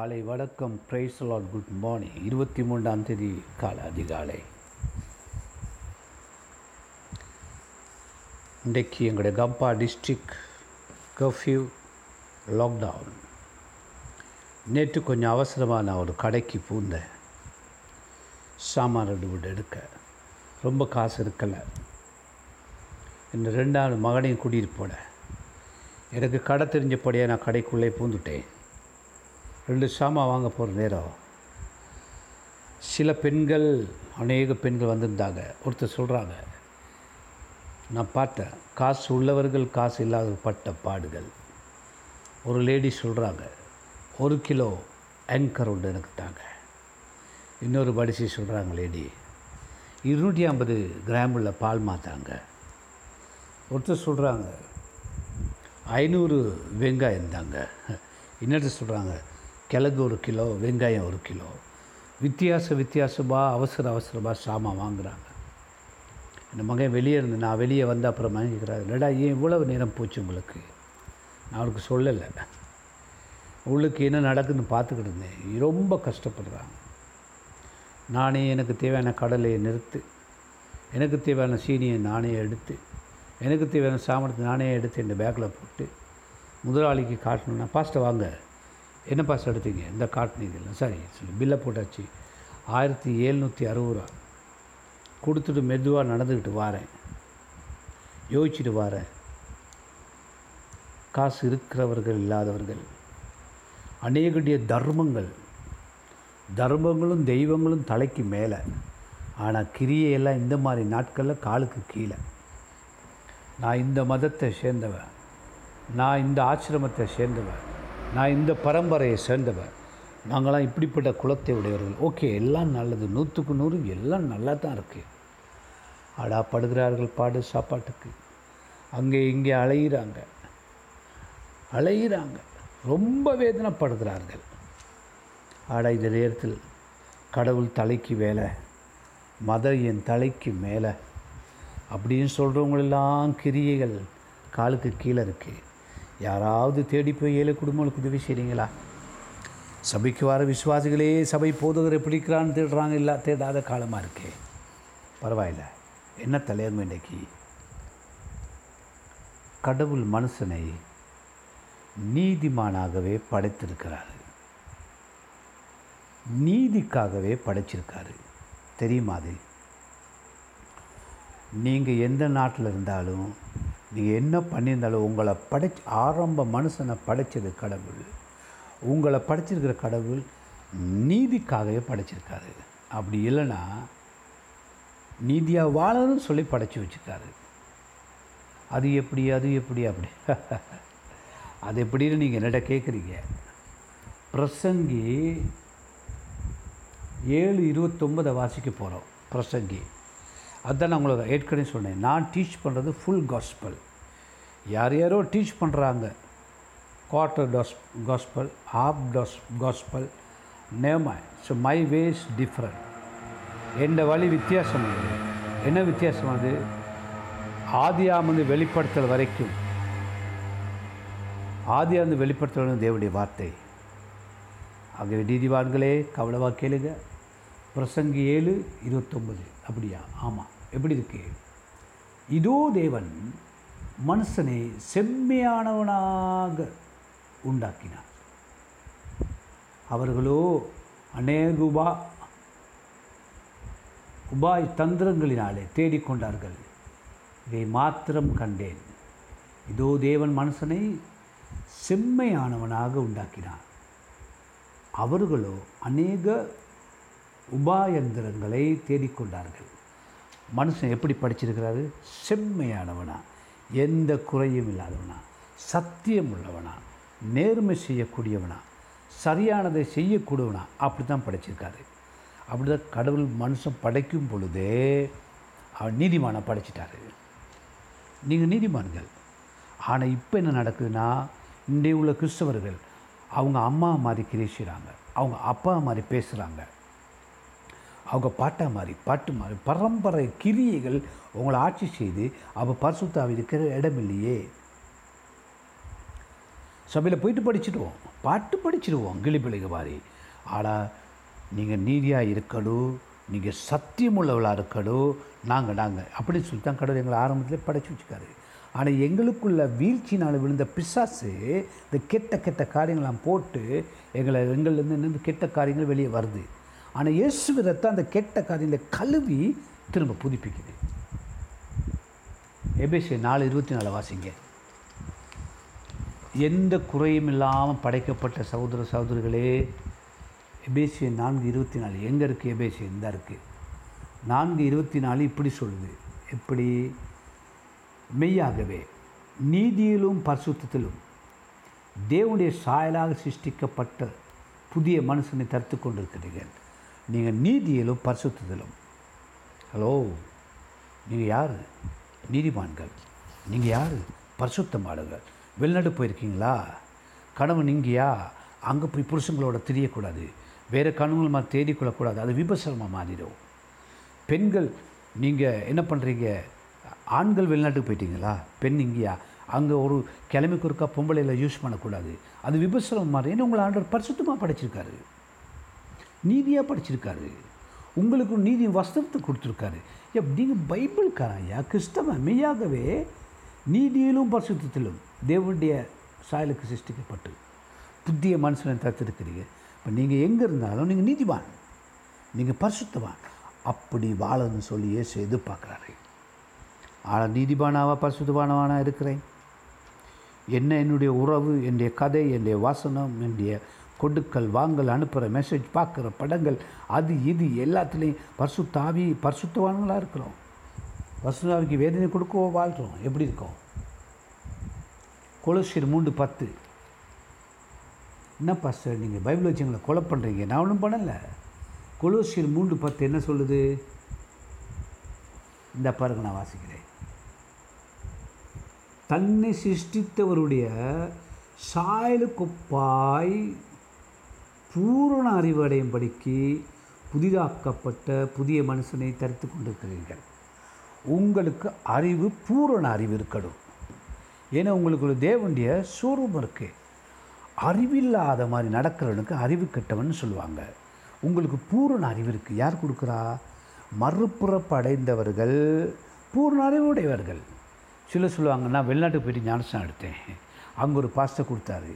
காலை வணக்கம். Price lot good morning இருபத்தி மூன்றாம் தேதி காலை அதிகாலை. இன்றைக்கு எங்களுடைய கம்பா டிஸ்ட்ரிக் கர்ஃப்யூ லாக்டவுன் நேற்று கொஞ்சம் அவசரமாக நான் ஒரு கடைக்கு பூந்தேன். சாமான் ரெண்டு வீடு எடுக்க. ரொம்ப காசு இருக்கலை. இந்த ரெண்டாவது மகனையும் கூட்டிகிட்டு போனேன். எனக்கு கடை தெரிஞ்சபடியே நான் கடைக்குள்ளே பூந்துட்டேன். ரெண்டு சாமான் வாங்க போகிற நேரம். சில பெண்கள் அநேக பெண்கள் வந்திருந்தாங்க. ஒருத்தர் சொல்கிறாங்க நான் பார்த்தேன் காசு உள்ளவர்கள் காசு இல்லாத பட்ட பாடுகள். ஒரு லேடி சொல்கிறாங்க ஒரு கிலோ ஆங்கர் ஒன்று எனக்கு தாங்க. இன்னொரு படிச்சு சொல்கிறாங்க லேடி இருநூற்றி ஐம்பது கிராமில் பால் மாத்தாங்க. ஒருத்தர் சொல்கிறாங்க ஐநூறு வெங்காயம் தாங்க. இன்னொருத்தர் சொல்கிறாங்க கிழங்கு ஒரு கிலோ வெங்காயம் ஒரு கிலோ. வித்தியாச வித்தியாசமாக அவசர அவசரமாக சாமான் வாங்குகிறாங்க இந்த மகன் வெளியே இருந்து நான் வெளியே வந்த அப்புறம் வாங்கிக்கிறாரு. இல்லடா ஏன் இவ்வளவு நேரம் போச்சு உங்களுக்கு? நான் அவளுக்கு சொல்லலை. உள்ளுக்கு என்ன நடக்குதுன்னு பார்த்துக்கிட்டு இருந்தேன். ரொம்ப கஷ்டப்படுறாங்க. நானே எனக்கு தேவையான கடலையை நிறுத்து எனக்கு தேவையான சீனியை நானே எடுத்து எனக்கு தேவையான சாமனத்தை நானே எடுத்து இந்த பேக்கில் போட்டு முதலாளிக்கு காட்டணுன்னா பாஸ்ட்டை வாங்க. என்ன பாஸ் எடுத்தீங்க? இந்த காட்டினீங்க சரி சொல்லி பில்லை போட்டாச்சு. ஆயிரத்தி எழுநூற்றி அறுபது ரூபா. கொடுத்துட்டு மெதுவாக நடந்துக்கிட்டு வாரேன். யோசிச்சுட்டு வாரேன். காசு இருக்கிறவர்கள் இல்லாதவர்கள். அநேகடைய தர்மங்கள். தர்மங்களும் தெய்வங்களும் தலைக்கு மேலே. ஆனால் கிரியையெல்லாம் இந்த மாதிரி நாட்களில் காலுக்கு கீழே. நான் இந்த மதத்தை சேர்ந்தவன். நான் இந்த ஆசிரமத்தை சேர்ந்தவன். நான் இந்த பரம்பரையை சேர்ந்தவர் நாங்களாம் இப்படிப்பட்ட குலத்தை உடையவர்கள். ஓகே எல்லாம் நல்லது. நூற்றுக்கு நூறு எல்லாம் நல்லா தான் இருக்குது அடா படுகிறார்கள் பாடு சாப்பாட்டுக்கு. அங்கே இங்கே அலையிறாங்க. அலையிறாங்க. ரொம்ப வேதனைப்படுகிறார்கள். ஆடா இந்த நேரத்தில் கடவுள் தலைக்கு வேலை மதம் என் தலைக்கு மேலே அப்படின்னு சொல்கிறவங்களெல்லாம் கிரியைகள் காலுக்கு கீழே இருக்குது யாராவது தேடி போய் ஏழை குடும்பங்களுக்கு உதவி செய்கிறீங்களா சபைக்கு வர விசுவாசிகளே சபை போதகரை பிடிக்கிறான்னு தேடுறாங்க இல்லை தேடாத காலமாக இருக்கே. பரவாயில்ல. என்ன தலையங்க இன்றைக்கி கடவுள் மனுஷனை நீதிமானாகவே படைத்திருக்கிறாரு. நீதிக்காகவே படைச்சிருக்காரு. தெரியுமா அது? நீங்கள் எந்த நாட்டில் இருந்தாலும் நீங்கள் என்ன பண்ணியிருந்தாலும் உங்களை படைச் ஆரம்ப மனுஷனை படைச்சது கடவுள். உங்களை படைச்சிருக்கிற கடவுள் நீதிக்காகவே படைச்சிருக்காரு. அப்படி இல்லைன்னா நீதியாக வாழணும்னு சொல்லி படைச்சி வச்சுருக்காரு அது எப்படி அது எப்படி அப்படி. அது எப்படின்னு நீங்கள் என்னட்ட கேட்குறீங்க பிரசங்கி ஏழு இருபத்தொம்பதை வாசிக்க போகிறோம் பிரசங்கி. அதுதான் நான் உங்களுக்கு ஏற்கனவே சொன்னேன். நான் டீச் பண்ணுறது ஃபுல் காஸ்பல் யார் யாரோ டீச் பண்ணுறாங்க quarter does gospel half does gospel நேம so my ways different எந்த வழி வித்தியாசம் என்ன வித்தியாசம் அது? ஆதியாமந்து வெளிப்படுத்தல் வரைக்கும். ஆதியாந்து வெளிப்படுத்தல் தேவனுடைய வார்த்தை. ஆகவே நீதிவான்களே கவலமாக கேளுங்கள் பிரசங்கி ஏழு இருபத்தொம்பது. அப்படியா? ஆமாம் எப்படி இருக்கு? இதோ தேவன் மனுஷனை செம்மையானவனாக உண்டாக்கினார். அவர்களோ அநேக உபா உபாய் தந்திரங்களினாலே தேடிக்கொண்டார்கள் இதை மாத்திரம் கண்டேன். இதோ தேவன் மனுஷனை செம்மையானவனாக உண்டாக்கினார். அவர்களோ அநேக உபாயந்திரங்களை தேடிக்கொண்டார்கள். மனுஷன் எப்படி படிச்சிருக்கிறாரு? செம்மையானவனா. எந்த குறையும் இல்லாதவனா. சத்தியம் உள்ளவனா நேர்மை செய்யக்கூடியவனா. சரியானதை செய்யக்கூடியவனா. அப்படி தான் படைச்சிருக்காரு. அப்படி தான் கடவுள் மனுஷன் படைக்கும் பொழுதே அவன் நீதிமானை படைச்சிட்டாரு. நீங்கள் நீதிமான்கள். ஆனால் இப்போ என்ன நடக்குதுன்னா இன்றைய உள்ள கிறிஸ்தவர்கள் அவங்க அம்மா மாதிரி கிரேசிறாங்க. அவங்க அப்பா மாதிரி பேசுகிறாங்க அவங்க பாட்டா மாதிரி பாட்டு மாதிரி பரம்பரை கிரியைகள் உங்களை ஆட்சி செய்து அவள் பரிசுத்தாவி இருக்கிற இடம் இல்லையே. சபையில் போயிட்டு படிச்சுடுவோம். பாட்டு படிச்சிடுவோம் கிளிப்பிள்ளைங்க மாதிரி ஆனால் நீங்கள் நீதியாக இருக்கணும் நீங்கள் சத்தியம் உள்ளவளாக இருக்கணும் நாங்கள் நாங்கள் அப்படின்னு சொல்லி தான் கடவுள் எங்களை ஆரம்பத்திலே படைச்சி வச்சுக்காரு. ஆனால் எங்களுக்குள்ள வீழ்ச்சினால் விழுந்த பிசாசு இந்த கெட்ட கெட்ட காரியங்களாம் போட்டு எங்களை எங்கள்லேருந்து கெட்ட காரியங்கள் வெளியே வருது. ஆனால் இயேசு விதத்தை அந்த கெட்ட காரியங்களை கழுவி திரும்ப புதுப்பிக்குது. எபேசிய நாலு இருபத்தி நாலு வாசிங்க. எந்த குறையும் இல்லாமல் படைக்கப்பட்ட சகோதர சகோதரிகளே எபேசிய நான்கு இருபத்தி நாலு எங்கே இருக்குது எபேசிய இந்த இருக்குது நான்கு இருபத்தி நாலு இப்படி சொல்லுது. எப்படி? மெய்யாகவே நீதியிலும் பரிசுத்திலும் தேவனுடைய சாயலாக சிருஷ்டிக்கப்பட்ட புதிய மனுஷனை தடுத்து கொண்டிருக்கிறீர்கள். நீங்கள் நீதியிலும் பரிசுத்தத்திலும். ஹலோ நீங்கள் யார்? நீதிமான்கள். நீங்கள் யார்? பரிசுத்தமாடுங்கள் வெளிநாடு போயிருக்கீங்களா? கணவன் இங்கேயா அங்கே போய் புருஷங்களோட தெரியக்கூடாது. வேறு கணவன் மாதிரி தேடிக்கொள்ளக்கூடாது. அது விபசரமாக மாறிடும். பெண்கள் நீங்கள் என்ன பண்ணுறீங்க ஆண்கள் வெளிநாட்டுக்கு போயிட்டீங்களா? பெண் இங்கேயா? அங்கே ஒரு கிழமைக்கு ஒருக்கா பொம்பளையில் யூஸ் பண்ணக்கூடாது. அது விபசரம் மாதிரி. ஏன்னா உங்களை ஆண்டவர் பரிசுத்தமாக படைச்சிருக்காரு. நீதியாக படிச்சிருக்காரு. உங்களுக்கு நீதி வஸ்திரத்தை கொடுத்துருக்காரு. எப் நீங்கள் பைபிள்காரையா ஐயா மெய்யாகவே நீதியிலும் பரிசுத்திலும் தேவனுடைய சாயலுக்கு சிருஷ்டிக்கப்பட்டு புத்திய மனுஷனை தத்திருக்கிறீங்க இப்போ நீங்கள் எங்கே இருந்தாலும் நீங்கள் நீதிவான். நீங்கள் பரிசுத்தவான். அப்படி வாழன்னு சொல்லி இயேசு எதிர்பார்க்குறாரு. ஆனால் நீதிபானாவா பரிசுத்தவானவானா இருக்கிறேன்? என்ன என்னுடைய உறவு என்னுடைய கதை என்னுடைய வாசனம் என்னுடைய கொடுக்கல் வாங்கல் அனுப்புகிற மெசேஜ் பார்க்குற படங்கள் அது இது எல்லாத்துலேயும் பர்சுத்தாவி பர்சுத்தவான்களாக இருக்கிறோம். பர்சுத்தாவிக்கு வேதனை கொடுக்கவோ வாழ்கிறோம் எப்படி இருக்கோம்? கொலசியர் மூன்று பத்து. என்ன பாஸ்டர் நீங்கள் பைபிள் வச்சு எங்களை கொலை பண்ணுறீங்க நான் ஒன்றும் பண்ணலை. கொலோசியர் மூன்று பத்து என்ன சொல்லுது? இந்த பாருங்க நான் வாசிக்கிறேன். தன்னை சிருஷ்டித்தவருடைய சாயலுக்குப்பாய் பூரண அறிவு அடையும்படிக்கு புதிதாக்கப்பட்ட புதிய மனுஷனை தரித்து கொண்டிருக்கிறீர்கள். உங்களுக்கு அறிவு பூரண அறிவு இருக்கணும். ஏன்னா உங்களுக்கு ஒரு தேவனுடைய சூரூபம் இருக்குது அறிவில்லாத மாதிரி நடக்கிறவனுக்கு அறிவு கெட்டவன் சொல்லுவாங்க. உங்களுக்கு பூரண அறிவு இருக்குது யார் கொடுக்குறா? மறுபுறப்பு அடைந்தவர்கள் பூர்ண அறிவுடையவர்கள். சிலர் சொல்லுவாங்க நான் வெளிநாட்டுக்கு போயிட்டு ஞானசனம் எடுத்தேன். அங்கே ஒரு பாஸ்டர் கொடுத்தாரு.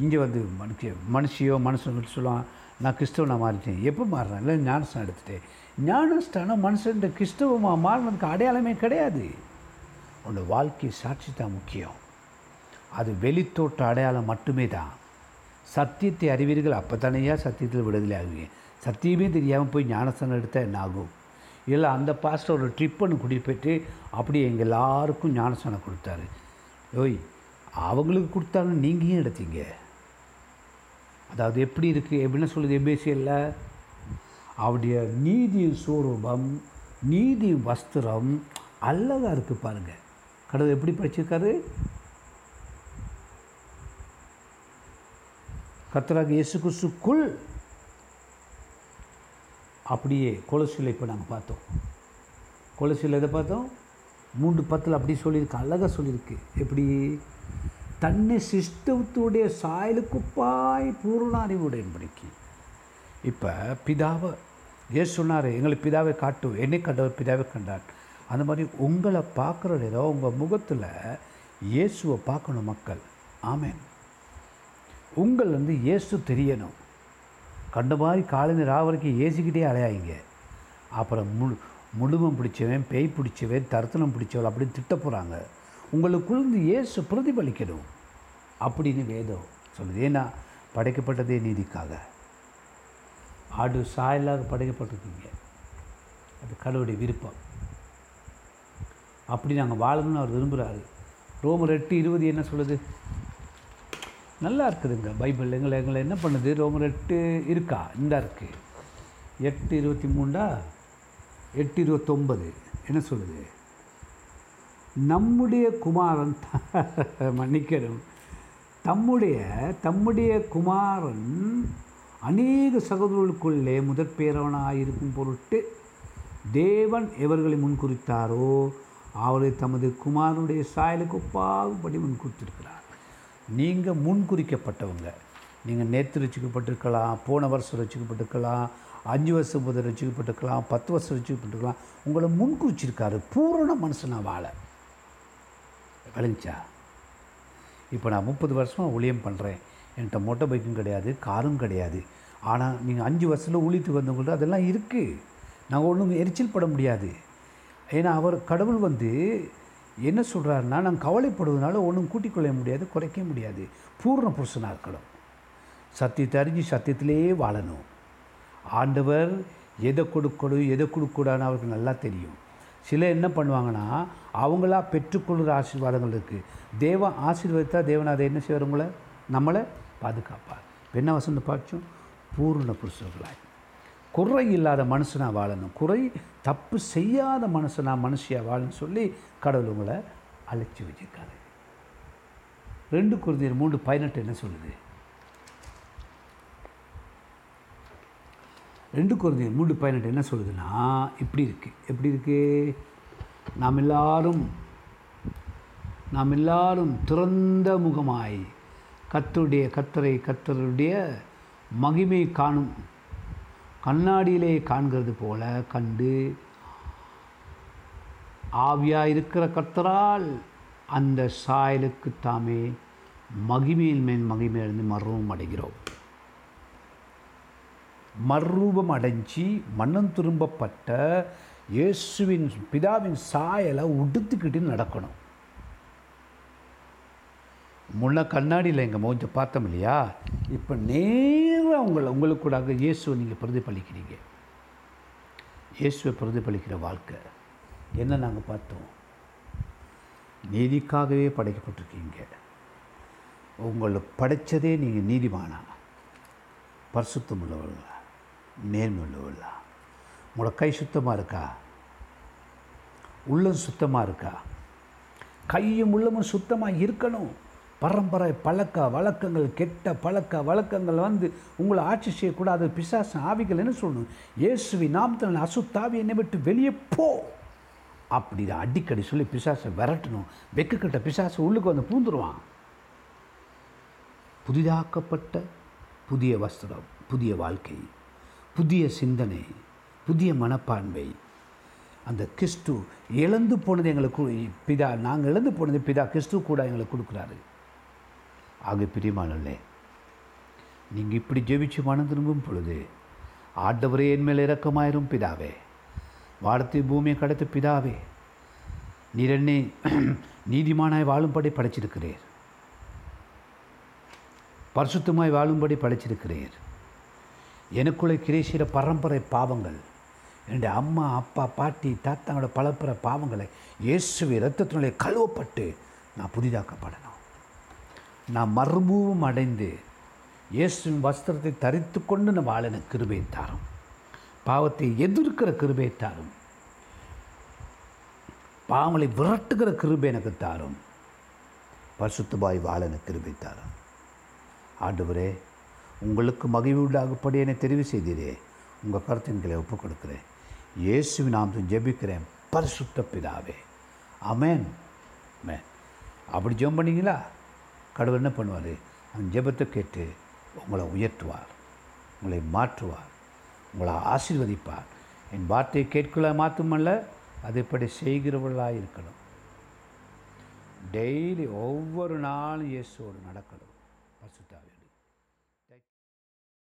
இங்கே வந்து மனுஷ மனுஷியோ மனுஷன் சொல்லலாம் நான் கிறிஸ்தவனாக மாறிட்டேன். எப்போ மாறுறேன்? இல்லை ஞானஸ்தானம் எடுத்துட்டேன். ஞானஸ்தானம் மனுஷன் கிறிஸ்தவமாக மாறினதுக்கு அடையாளமே கிடையாது. உன்னோட வாழ்க்கை சாட்சி தான் முக்கியம். அது வெளித்தோட்ட அடையாளம் மட்டுமே தான். சத்தியத்தை அறிவீர்கள் அப்போ தானேயா சத்தியத்தில் விடுதலை ஆகுவீங்க. சத்தியமே தெரியாமல் போய் ஞானஸ்தானம் எடுத்தால் என்ன ஆகும்? இல்லை அந்த பாஸ்டர் ஒரு ட்ரிப் ஒன்று கூட்டிகிட்டு போயிட்டு அப்படியே எங்கள் எல்லாருக்கும் ஞானஸ்தானம் கொடுத்தாரு. ஓய் அவங்களுக்கு கொடுத்தாங்க நீங்கள் ஏன் எடுத்தீங்க? அதாவது எப்படி இருக்குது எப்படின்னு சொல்லுது எபேசியல்ல? அவருடைய நீதி சூரூபம் நீதி வஸ்திரம் அழகாக இருக்குது பாருங்கள் கடவுள் எப்படி படிச்சிருக்காரு? கத்தராக இயேசு கிறிஸ்துக்குள் அப்படியே கொலசியில் இப்போ நாங்கள் பார்த்தோம். கொலசியில் எதை பார்த்தோம்? மூன்று பத்தில் அப்படி சொல்லியிருக்கு அழகாக சொல்லியிருக்கு. எப்படி? தன்னை சிஸ்டத்துடைய சாயலுக்குப்பாய் பூர்ண அறிவுடையபடிக்கு இப்போ பிதாவை ஏசு சொன்னார் எங்களுக்கு பிதாவை காட்டு என்னை கண்டவர் பிதாவை கண்டார். அந்த மாதிரி உங்களை பார்க்குற நேரம் உங்கள் முகத்தில் இயேசுவை பார்க்கணும் மக்கள். ஆமேன். உங்கள் வந்து இயேசு தெரியணும். கண்ட மாதிரி காலையில் ரா வரைக்கும் ஏசிக்கிட்டே அலையாயிங்க அப்புறம் முழு முழுமம் பிடிச்சவன் பேய் பிடிச்சவன் தருத்தனம் பிடிச்சவன் அப்படின்னு திட்ட போகிறாங்க உங்களுக்குள்ந்து இயேசு பிரதிபலிக்கணும் அப்படின்னு வேதம் சொல்லுது. ஏன்னா படைக்கப்பட்டதே நீதிக்காக. ஆடு சாயலாக படைக்கப்பட்டிருக்கீங்க. அது கடவுளுடைய விருப்பம். அப்படி நாங்கள் வாழணும்னு அவர் விரும்புகிறாரு ரோமர் எட்டு இருபது என்ன சொல்லுது? நல்லா இருக்குதுங்க. பைபிள் எங்களை எங்களை என்ன பண்ணுது? ரோமர் எட்டு இருக்கா? இந்த இருக்குது எட்டு இருபத்தி மூண்டா எட்டு இருபத்தொம்பது என்ன சொல்லுது? நம்முடைய குமாரன் மன்னிக்கணும். தம்முடைய தம்முடைய குமாரன் அநேக சகோதரர்களுக்குள்ளே முதற் பேரவனாயிருக்கும் பொருட்டு தேவன் எவர்களை முன்குறித்தாரோ அவரை தமது குமாரனுடைய சாயலுக்கு ஒப்பாகும்படி முன்குறித்திருக்கிறார். நீங்கள் முன்குறிக்கப்பட்டவங்க. நீங்கள் நேற்று ரசிக்கப்பட்டிருக்கலாம் போன வருஷம் ரசிக்கப்பட்டிருக்கலாம் அஞ்சு வருஷம் முதல் ரசிக்கப்பட்டிருக்கலாம் பத்து வருஷம் ரசிக்கப்பட்டிருக்கலாம். உங்களை முன்குறிச்சிருக்காரு. பூரண மனுஷனாக வாழ. விளைஞ்சா இப்போ நான் முப்பது வருஷமாக ஊழியம் பண்ணுறேன் என்கிட்ட மோட்டர் பைக்கும் கிடையாது காரும் கிடையாது. ஆனால் நீங்கள் அஞ்சு வருஷத்தில் ஊழித்து வந்தவங்கள்ட்ட அதெல்லாம் இருக்குது நாங்கள் ஒன்றும் எரிச்சல் பட முடியாது. ஏன்னா அவர் கடவுள் வந்து என்ன சொல்கிறாருன்னா நாங்கள் கவலைப்படுவதனால ஒன்றும் கூட்டிக் கொள்ள முடியாது குறைக்க முடியாது. பூர்ண புருஷனாக இருக்கணும். சத்தியத்தை அறிஞ்சு சத்தியத்திலேயே வாழணும். ஆண்டவர் எதை கொடுக்கணும் எதை கொடுக்கூடாதுன்னு அவருக்கு நல்லா தெரியும். சில என்ன பண்ணுவாங்கன்னா அவங்களா பெற்றுக்கொள்கிற ஆசீர்வாதங்கள் இருக்குது தேவன் ஆசீர்வதித்தா தேவன் அதை என்ன செய்வார் உங்களை? நம்மளை பாதுகாப்பார். என்ன வசந்த பாட்சும் பூர்ண புருஷர்களாய். குறை இல்லாத மனுஷனாக வாழணும். குறை தப்பு செய்யாத மனுஷனாக மனுஷியாக வாழணும்னு சொல்லி கடவுள் உங்களை அழைச்சி வச்சிருக்காரு. ரெண்டு குருந்தியர் மூன்று பதினெட்டு என்ன சொல்லுது? ரெண்டு குருந்தியர் மூன்று பதினெட்டு என்ன சொல்லுதுன்னா இப்படி இருக்குது எப்படி இருக்கு? நாம் எல்லாரும் நாம் எல்லாரும் திறந்த முகமாய் கத்தருடைய கத்தரை கத்தருடைய மகிமை காணும் கண்ணாடியிலே காண்கிறது போல கண்டு ஆவியாக இருக்கிற கத்தரால் அந்த சாயலுக்கு தாமே மகிமையின் மேல் மகிமையிலிருந்து மர்வம் அடைகிறோம். மர்ரூபம் அடைஞ்சி மன்னம் திரும்பப்பட்ட இயேசுவின் பிதாவின் சாயலை உடுத்துக்கிட்டு நடக்கணும். முன்ன கண்ணாடியில் எங்கள் மோஞ்ச பார்த்தோம் இல்லையா? இப்போ நேராக உங்களை உங்களுக்கு கூட இயேசுவை நீங்கள் பிரதிபலிக்கிறீங்க. இயேசுவை பிரதிபலிக்கிற வாழ்க்கை. என்ன நாங்கள் பார்த்தோம்? நீதிக்காகவே படைக்கப்பட்டிருக்கீங்க. உங்களை படைச்சதே நீங்கள் நீதிமானா? பரிசுத்தம் உள்ளவர்களா நேர்மை உங்களோட கை சுத்தமாக இருக்கா? உள்ளம் சுத்தமாக இருக்கா? கையும் உள்ளமும் சுத்தமாக இருக்கணும். பரம்பரை பழக்க வழக்கங்கள் கெட்ட பழக்க வழக்கங்கள் வந்து உங்களை ஆட்சி செய்யக்கூடாது. பிசாசு ஆவிகள் என்ன சொல்லணும்? இயேசுவி நாமத்தில் அசுத்தாவி என்னை விட்டு வெளியே போ. அப்படி அடிக்கடி சொல்லி பிசாசை விரட்டணும். வெக்கக்கிட்ட பிசாசு உள்ளுக்கு வந்து பூந்துருவான். புதிதாக்கப்பட்ட புதிய வஸ்திரம் புதிய வாழ்க்கை. புதிய சிந்தனை புதிய மனப்பான்மை. அந்த கிறிஸ்து இழந்து போனது எங்களுக்கு பிதா நாங்கள் இழந்து போனது பிதா கிறிஸ்து கூட எங்களுக்கு கொடுக்குறாரு. ஆக பிரியமானல்லே நீங்கள் இப்படி ஜெபிச்சு மனம் திரும்பும் பொழுது ஆண்டவரே என் மேல் இறக்கமாயிரும் பிதாவே. வானத்தை பூமியை கடத்த பிதாவே. நீர் என்னை நீதிமானாய் வாழும்படி படைச்சிருக்கிறீர். பரிசுத்தமாய் வாழும்படி படைச்சிருக்கிறீர். எனக்குள்ளே கிரேசிற பரம்பரை பாவங்கள். என்னுடைய அம்மா அப்பா பாட்டி தாத்தாங்களோட பலப்பற பாவங்களை இயேசுவை ரத்தத்தினுடைய கழுவப்பட்டு நான் புதிதாக்கப்படணும். நான் மர்மூவம் அடைந்து இயேசுவின் வஸ்திரத்தை தரித்து கொண்டு நான் வாழ கிருபை தாரும். பாவத்தை எதிர்க்கிற கிருபை தாரும். பாவங்களை விரட்டுகிற கிருபை எனக்கு தாரும். பரிசுத்தபாய் வாழ கிருபை தாரும். ஆண்டவரே உங்களுக்கு மகிழ்வு உண்டாகப்படி என்னை தெரிவு செய்தீரே. உங்கள் கருத்தின்களை ஒப்புக் கொடுக்கிறேன் இயேசுவின் நாம் ஜெபிக்கிறேன். பரிசுத்த பிதாவே. அமேன் மேன் அப்படி ஜெபம் பண்ணீங்களா? கடவுள் என்ன பண்ணுவார்? அந்த ஜெபத்தை கேட்டு உங்களை உயர்த்துவார். உங்களை மாற்றுவார். உங்களை ஆசீர்வதிப்பார். என் வார்த்தையை கேட்கல மாற்றுமல்ல அதைப்படி செய்கிறவர்களாக இருக்கணும். டெய்லி ஒவ்வொரு நாளும் இயேசுவோடு நடக்கணும்.